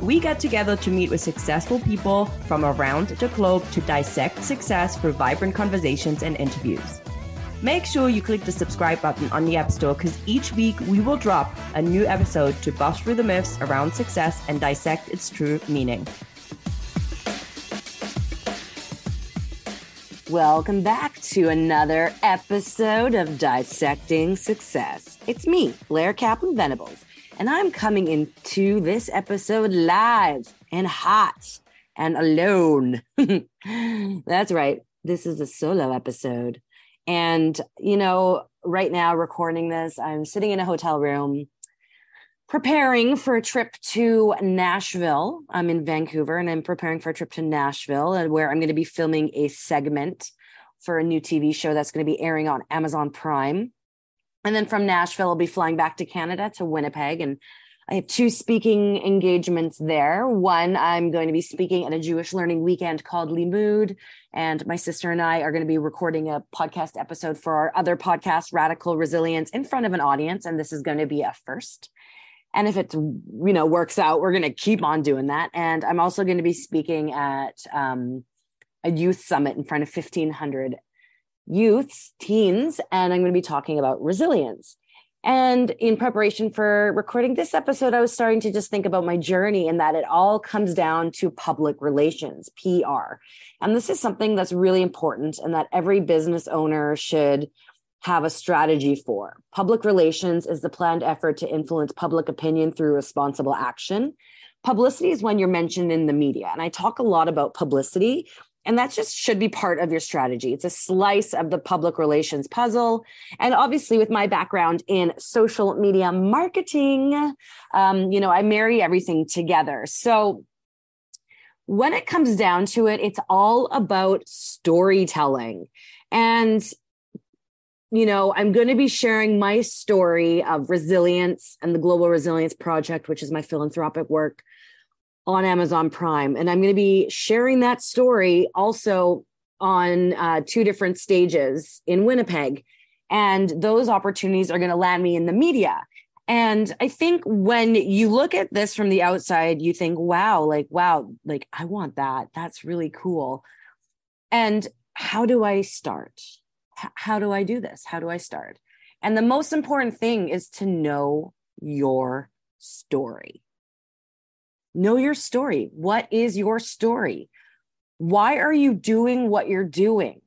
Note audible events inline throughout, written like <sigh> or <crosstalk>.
We get together to meet with successful people from around the globe to dissect success through vibrant conversations and interviews. Make sure you click the subscribe button on the App Store because each week we will drop a new episode to bust through the myths around success and dissect its true meaning. Welcome back to another episode of Dissecting Success. It's me, Blair Kaplan Venables, and I'm coming into this episode live and hot and alone. <laughs> That's right. This is a solo episode. And, you know, right now, recording this, I'm sitting in a hotel room preparing for a trip to Nashville. I'm in Vancouver and I'm preparing for a trip to Nashville uh, where I'm going to be filming a segment for a new TV show that's going to be airing on Amazon Prime. And then from Nashville, I'll be flying back to Canada to Winnipeg. And I have two speaking engagements there. One, I'm going to be speaking at a Jewish learning weekend called Limmud. And my sister and I are going to be recording a podcast episode for our other podcast, Radical Resilience, in front of an audience. And this is going to be a first and if it you know works out we're going to keep on doing that and i'm also going to be speaking at um, a youth summit in front of 1500 youths teens and i'm going to be talking about resilience and in preparation for recording this episode i was starting to just think about my journey and that it all comes down to public relations pr and this is something that's really important and that every business owner should have a strategy for. Public relations is the planned effort to influence public opinion through responsible action. Publicity is when you're mentioned in the media. And I talk a lot about publicity, and that just should be part of your strategy. It's a slice of the public relations puzzle. And obviously, with my background in social media marketing, um, you know, I marry everything together. So when it comes down to it, it's all about storytelling. And you know, I'm going to be sharing my story of resilience and the Global Resilience Project, which is my philanthropic work on Amazon Prime. And I'm going to be sharing that story also on uh, two different stages in Winnipeg. And those opportunities are going to land me in the media. And I think when you look at this from the outside, you think, wow, like, wow, like, I want that. That's really cool. And how do I start? how do I do this? How do I start? And the most important thing is to know your story. Know your story. What is your story? Why are you doing what you're doing?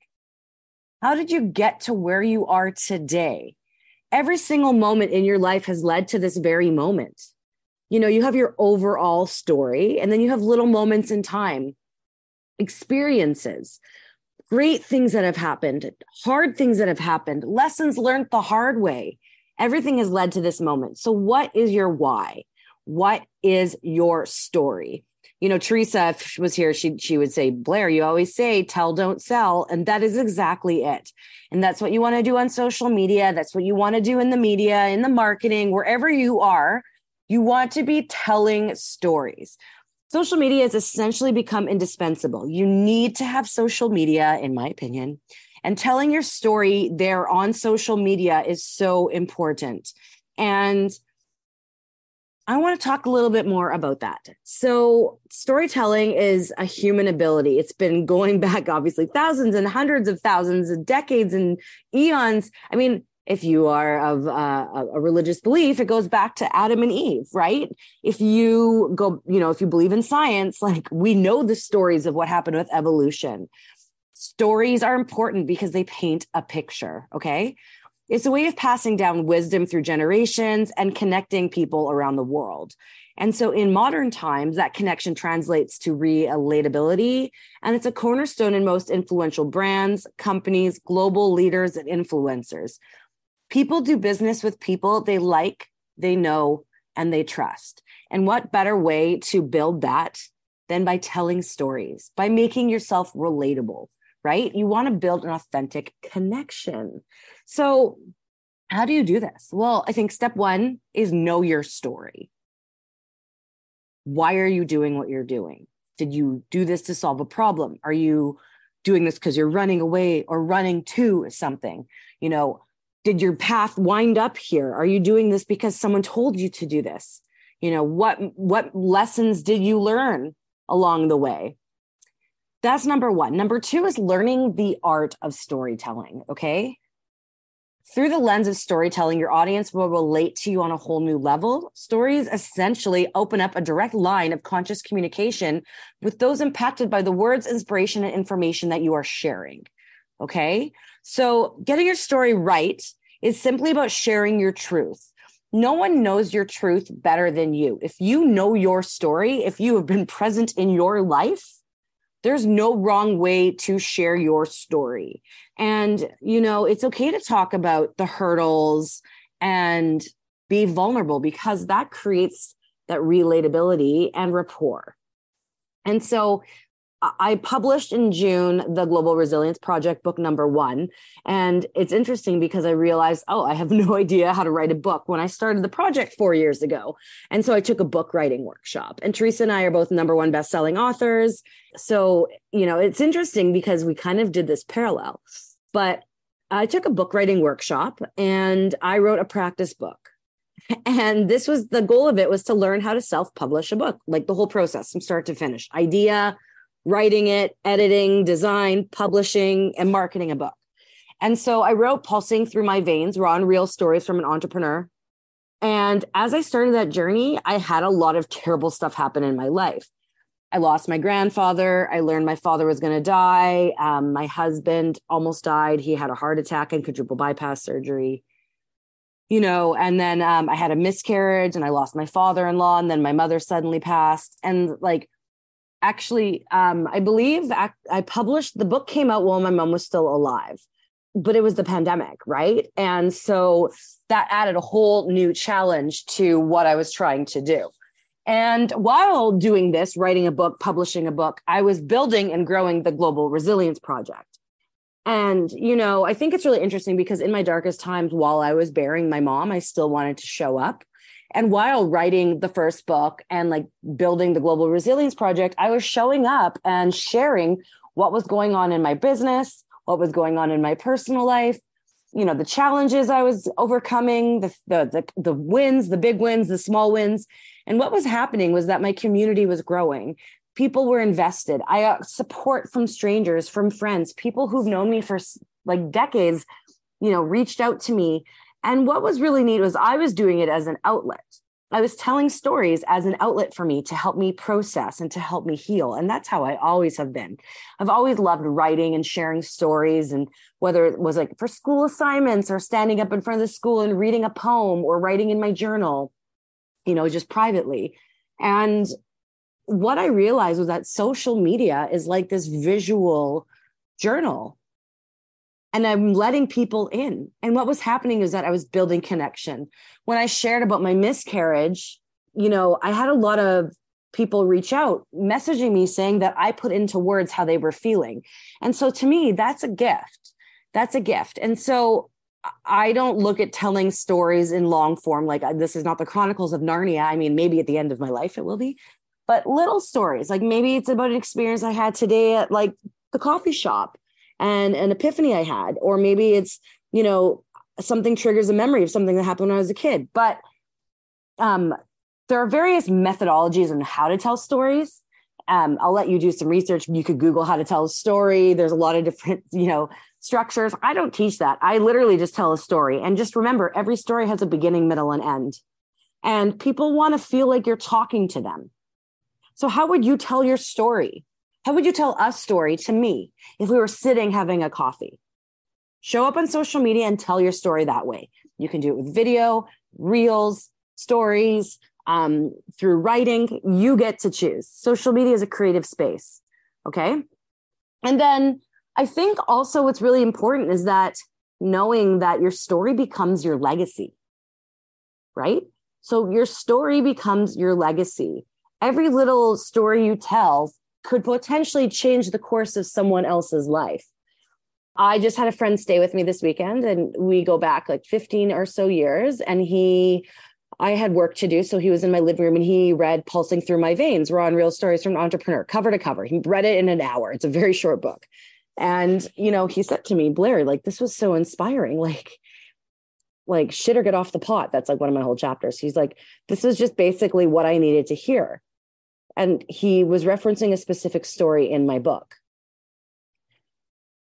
How did you get to where you are today? Every single moment in your life has led to this very moment. You know, you have your overall story, and then you have little moments in time, experiences, great things that have happened, hard things that have happened, lessons learned the hard way. Everything has led to this moment. So, what is your why? What is your story? You know, Teresa, if she was here, she she would say, Blair, you always say tell, don't sell. And that is exactly it. And that's what you want to do on social media. That's what you want to do in the media, in the marketing, wherever you are. You want to be telling stories social media has essentially become indispensable. You need to have social media, in my opinion, and telling your story there on social media is so important. And I want to talk a little bit more about that. So, storytelling is a human ability. It's been going <laughs> back, obviously, thousands and hundreds of thousands of decades and eons. I mean, if you are of uh, a religious belief it goes back to adam and eve right if you go you know if you believe in science like we know the stories of what happened with evolution Stories are important because they paint a picture. Okay. It's a way of passing down wisdom through generations and connecting people around the world. And so in modern times, that connection translates to relatability, and it's a cornerstone in most influential brands, companies, global leaders, and influencers. People do business with people they like, they know, and they trust. And what better way to build that than by telling stories, by making yourself relatable, right? You want to build an authentic connection. So, how do you do this? Well, I think step one is know your story why are you doing what you're doing? Did you do this to solve a problem? Are you doing this because you're running away or running to something? You know, did your path wind up here? Are you doing this because someone told you to do this? You know, what what lessons did you learn along the way? That's number 1. Number 2 is learning the art of storytelling, okay? Through the lens of storytelling, your audience will relate to you on a whole new level. Stories essentially open up a direct line of conscious communication with those impacted by the words, inspiration, and information that you are sharing. Okay. So getting your story right is simply about sharing your truth. No one knows your truth better than you. If you know your story, if you have been present in your life, there's no wrong way to share your story. And, you know, it's okay to talk about the hurdles and be vulnerable because that creates that relatability and rapport. And so I published in June the Global Resilience Project book number one. And it's interesting because I realized, oh, I have <laughs> no idea how to write a book when I started the project four years ago. And so I took a book writing workshop. And Teresa and I are both number one best-selling authors. So, you know, it's interesting because we kind of did this parallel. But I took a book writing workshop and I wrote a practice book. <laughs> And this was the goal of it was to learn how to self-publish a book, like the whole process from start to finish. Idea, writing it, editing, design, publishing, and marketing a book. And so I wrote Pulsing Through My Veins, raw and real stories from an entrepreneur. And as I started that journey, I had a lot of terrible stuff happen in my life. I lost my grandfather. I learned my father was going to die. Um, my husband almost died. He had a heart attack and quadruple bypass surgery. You know, and then um, I had a miscarriage and I lost my father in law. And then my mother suddenly passed. And like actually um, i believe i published the book came out while my mom was still alive but it was the pandemic right? And so that added a whole new challenge to what i was trying to do. And while doing this writing a book publishing a book i was building and growing the global resilience project. And you know i think it's really interesting because in my darkest times while i was burying my mom i still wanted to show up and while writing the first book and like building the Global Resilience Project, I was showing up and sharing what was going on in my business, what was going on in my personal life, you know, the challenges I was overcoming, the, the, the, the wins, the big wins, the small wins. And what was happening was that my community was growing. People were invested. I got support from strangers, from friends, people who've known me for like decades, you know, reached out to me and what was really neat was I was doing it as an outlet. I was telling stories as an outlet for me to help me process and to help me heal. And that's how I always have been. I've always loved writing and sharing stories. And whether it was like for school assignments or standing up in front of the school and reading a poem or writing in my journal, you know, just privately. And what I realized was that social media is like this visual journal and I'm letting people in. And what was happening is that I was building connection. When I shared about my miscarriage, you know, I had a lot of people reach out messaging me saying that I put into words how they were feeling. And so to me, that's a gift. That's a gift. And so I don't look at telling stories in long form like uh, this is not the Chronicles of Narnia. I mean, maybe at the end of my life it will be, but little stories. Like maybe it's about an experience I had today at like the coffee shop and an epiphany I had, or maybe it's, you know, something triggers a memory of something that happened when I was a kid. But um, there are various methodologies on how to tell stories. Um, I'll let you do some research. You could Google how to tell a story. There's a lot of different, <laughs> you know, structures. I don't teach that. I literally just tell a story. And just remember, every story has a beginning, middle, and end. And people want to feel like you're talking to them. So, how would you tell your story? How would you tell a story to me if we were sitting having a coffee? Show up on social media and tell your story that way. You can do it with video, reels, stories, um, through writing. You get to choose. Social media is a creative space. Okay. And then I think also what's really important is that knowing that your story becomes your legacy, right? So your story becomes your legacy. Every little story you tell could potentially change the course of someone else's life. I just had a friend stay with me this weekend and we go back like 15 or so years and he I had work to do so he was in my living room and he read Pulsing Through My Veins raw and real stories from an entrepreneur cover to cover. He read it in an hour. It's a very short book. And you know, he said to me, "Blair, like this was so inspiring. Like like shit or get off the pot. That's like one of my whole chapters. He's like, this is just basically what I needed to hear. And he was referencing a specific story in my book.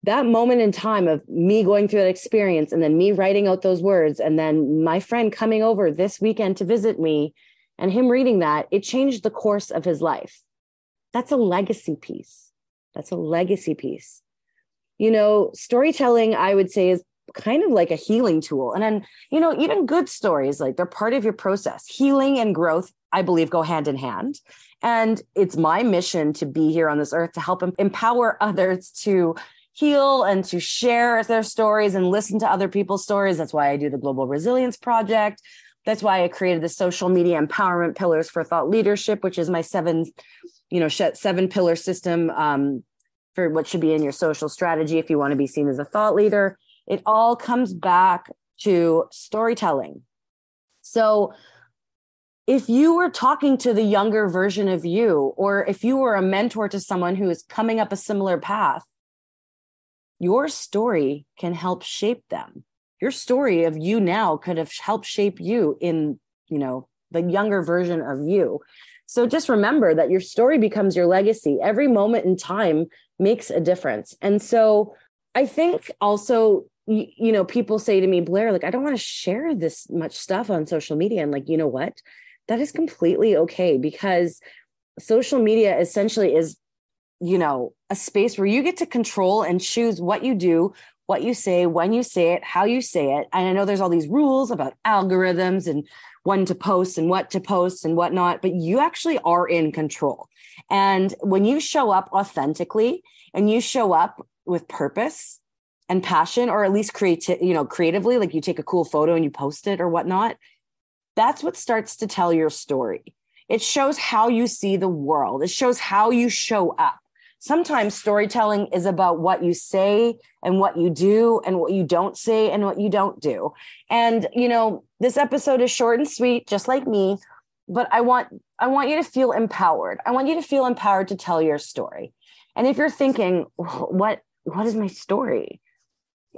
That moment in time of me going through that experience and then me writing out those words and then my friend coming over this weekend to visit me and him reading that it changed the course of his life. That's a legacy piece. That's a legacy piece. You know storytelling i would say is kind of like a healing tool. And then you know even good stories like they're part of your process. Healing and growth i believe go hand in hand and it's my mission to be here on this earth to help empower <laughs> others to heal and to share their stories and listen to other people's stories. That's why I do the Global Resilience Project. That's why I created the social media empowerment pillars for thought leadership, which is my seven, you know, seven pillar system um, for what should be in your social strategy if you want to be seen as a thought leader. It all comes back to storytelling. So, if you were talking to the younger version of you, or if you were a mentor to someone who is coming up a similar path, your story can help shape them. Your story of you now could have helped shape you in you know the younger version of you. So just remember that your story becomes your legacy. Every moment in time makes a difference. And so i think also you, know people say to me blair like i don't want to share this much stuff on social media. And like you know what that is completely okay because social media essentially is you know, a space where you get to control and choose what you do, what you say, when you say it, how you say it. And I know there's all these rules about algorithms and when to post and what to post and whatnot, but you actually are in control. And when you show up authentically and you show up with purpose and passion, or at least create, you know, creatively, like you take a cool photo and you post it or whatnot, that's what starts to tell your story. It shows how you see the world. It shows how you show up sometimes storytelling is about what you say and what you do and what you don't say and what you don't do. And you know, this episode is short and sweet just like me, but I want I want you to feel empowered. I want you to feel empowered to tell your story. And if you're thinking, what what is my story?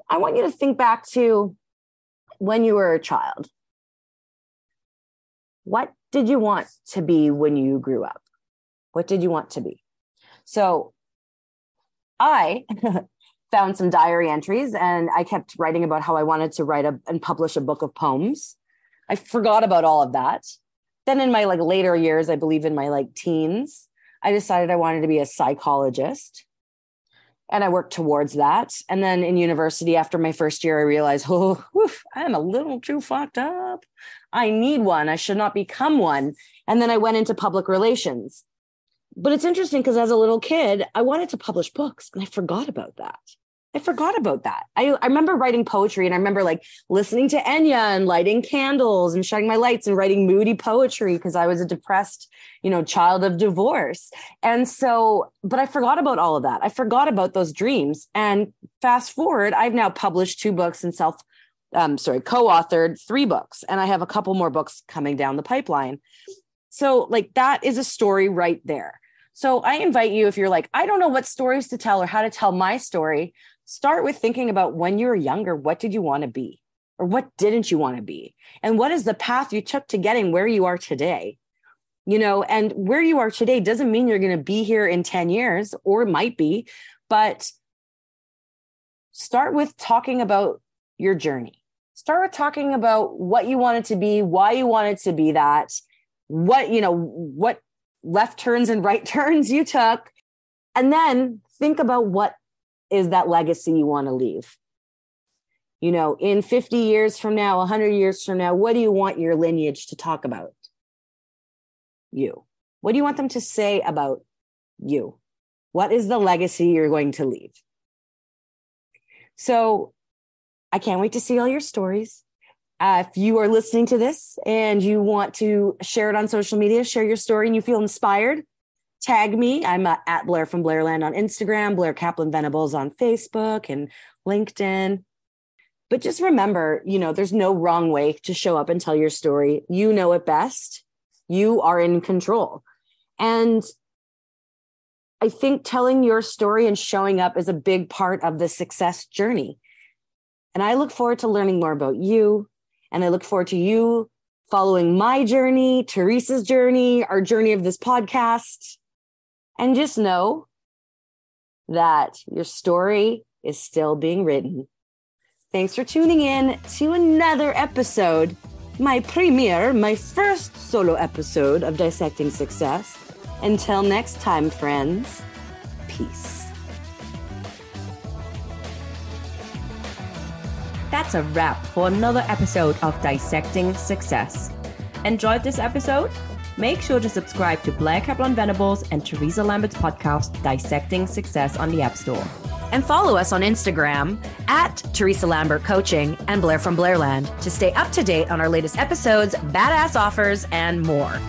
I want you to think back to when you were a child. What did you want to be when you grew up? What did you want to be? So I <laughs> found some diary entries and I kept writing about how I wanted to write a, and publish a book of poems. I forgot about all of that. Then in my like later years, I believe in my like teens, I decided I wanted to be a psychologist. And I worked towards that. And then in university, after my first year, I realized, oh, I'm a little too fucked up. I need one. I should not become one. And then I went into public relations but it's interesting because as a little kid, I wanted to publish books and I forgot about that. I forgot about that. I, I remember writing poetry and I remember like listening to Enya and lighting candles and shining my lights and writing moody poetry because I was a depressed, you know, child of divorce. And so, but I forgot about all of that. I forgot about those dreams. And fast forward, I've now published two books and self, um, sorry, co-authored three books, and I have a couple more books coming down the pipeline. So, like that is a story right there. So I invite you, if you're like, I don't know what stories to tell or how to tell my story, start with thinking about when you were younger, what did you want to be? Or what didn't you want to be? And what is the path you took to getting where you are today? You know, and where you are today doesn't mean you're going to be here in 10 years, or might be, but start with talking about your journey. Start with talking about what you wanted to be, why you wanted to be that, what, you know, what left turns and right <laughs> turns you took And then think about what is that legacy you want to leave. You know, in 50 years from now, 100 years from now, what do you want your lineage to talk about? You. What do you want them to say about you? What is the legacy you're going to leave? So I can't wait to see all your stories. Uh, if you are listening to this and you want to share it on social media, share your story and you feel inspired, tag me. I'm uh, at Blair from Blairland on Instagram, Blair Kaplan Venables on Facebook and LinkedIn. But just remember, you know, there's no wrong way to show up and tell your story. You know it best. You are in control. And I think telling your story and showing up is a big part of the success journey. And I look forward to learning more about you. And I look forward to you following my journey, Teresa's journey, our journey of this podcast. And just know that your story is still being written. Thanks for tuning in to another episode, my premiere, my first solo episode of Dissecting Success. Until next time, friends, peace. That's a wrap for another episode of Dissecting Success. Enjoyed this episode? Make sure to subscribe to Blair Kaplan Venables and Teresa Lambert's podcast, Dissecting Success, on the App Store. And follow us on Instagram at Teresa Lambert Coaching and Blair from Blairland to stay up to date on our latest episodes, badass offers, and more.